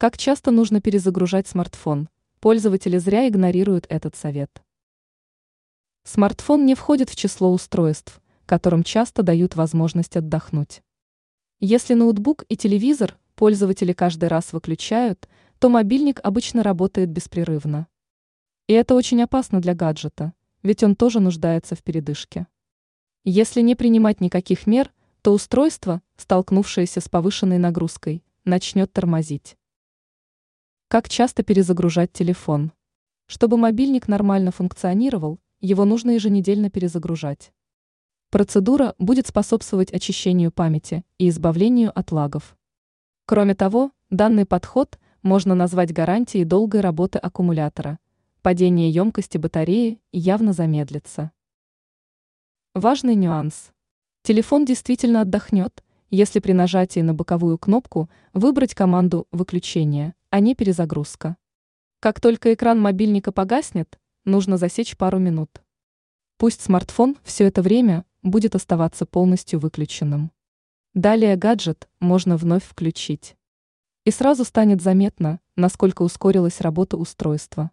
Как часто нужно перезагружать смартфон? Пользователи зря игнорируют этот совет. Смартфон не входит в число устройств, которым часто дают возможность отдохнуть. Если ноутбук и телевизор пользователи каждый раз выключают, то мобильник обычно работает беспрерывно. И это очень опасно для гаджета, ведь он тоже нуждается в передышке. Если не принимать никаких мер, то устройство, столкнувшееся с повышенной нагрузкой, начнет тормозить. Как часто перезагружать телефон? Чтобы мобильник нормально функционировал, его нужно еженедельно перезагружать. Процедура будет способствовать очищению памяти и избавлению от лагов. Кроме того, данный подход можно назвать гарантией долгой работы аккумулятора. Падение емкости батареи явно замедлится. Важный нюанс. Телефон действительно отдохнет, если при нажатии на боковую кнопку выбрать команду выключения, а не перезагрузка. Как только экран мобильника погаснет, нужно засечь пару минут. Пусть смартфон все это время будет оставаться полностью выключенным. Далее гаджет можно вновь включить. И сразу станет заметно, насколько ускорилась работа устройства.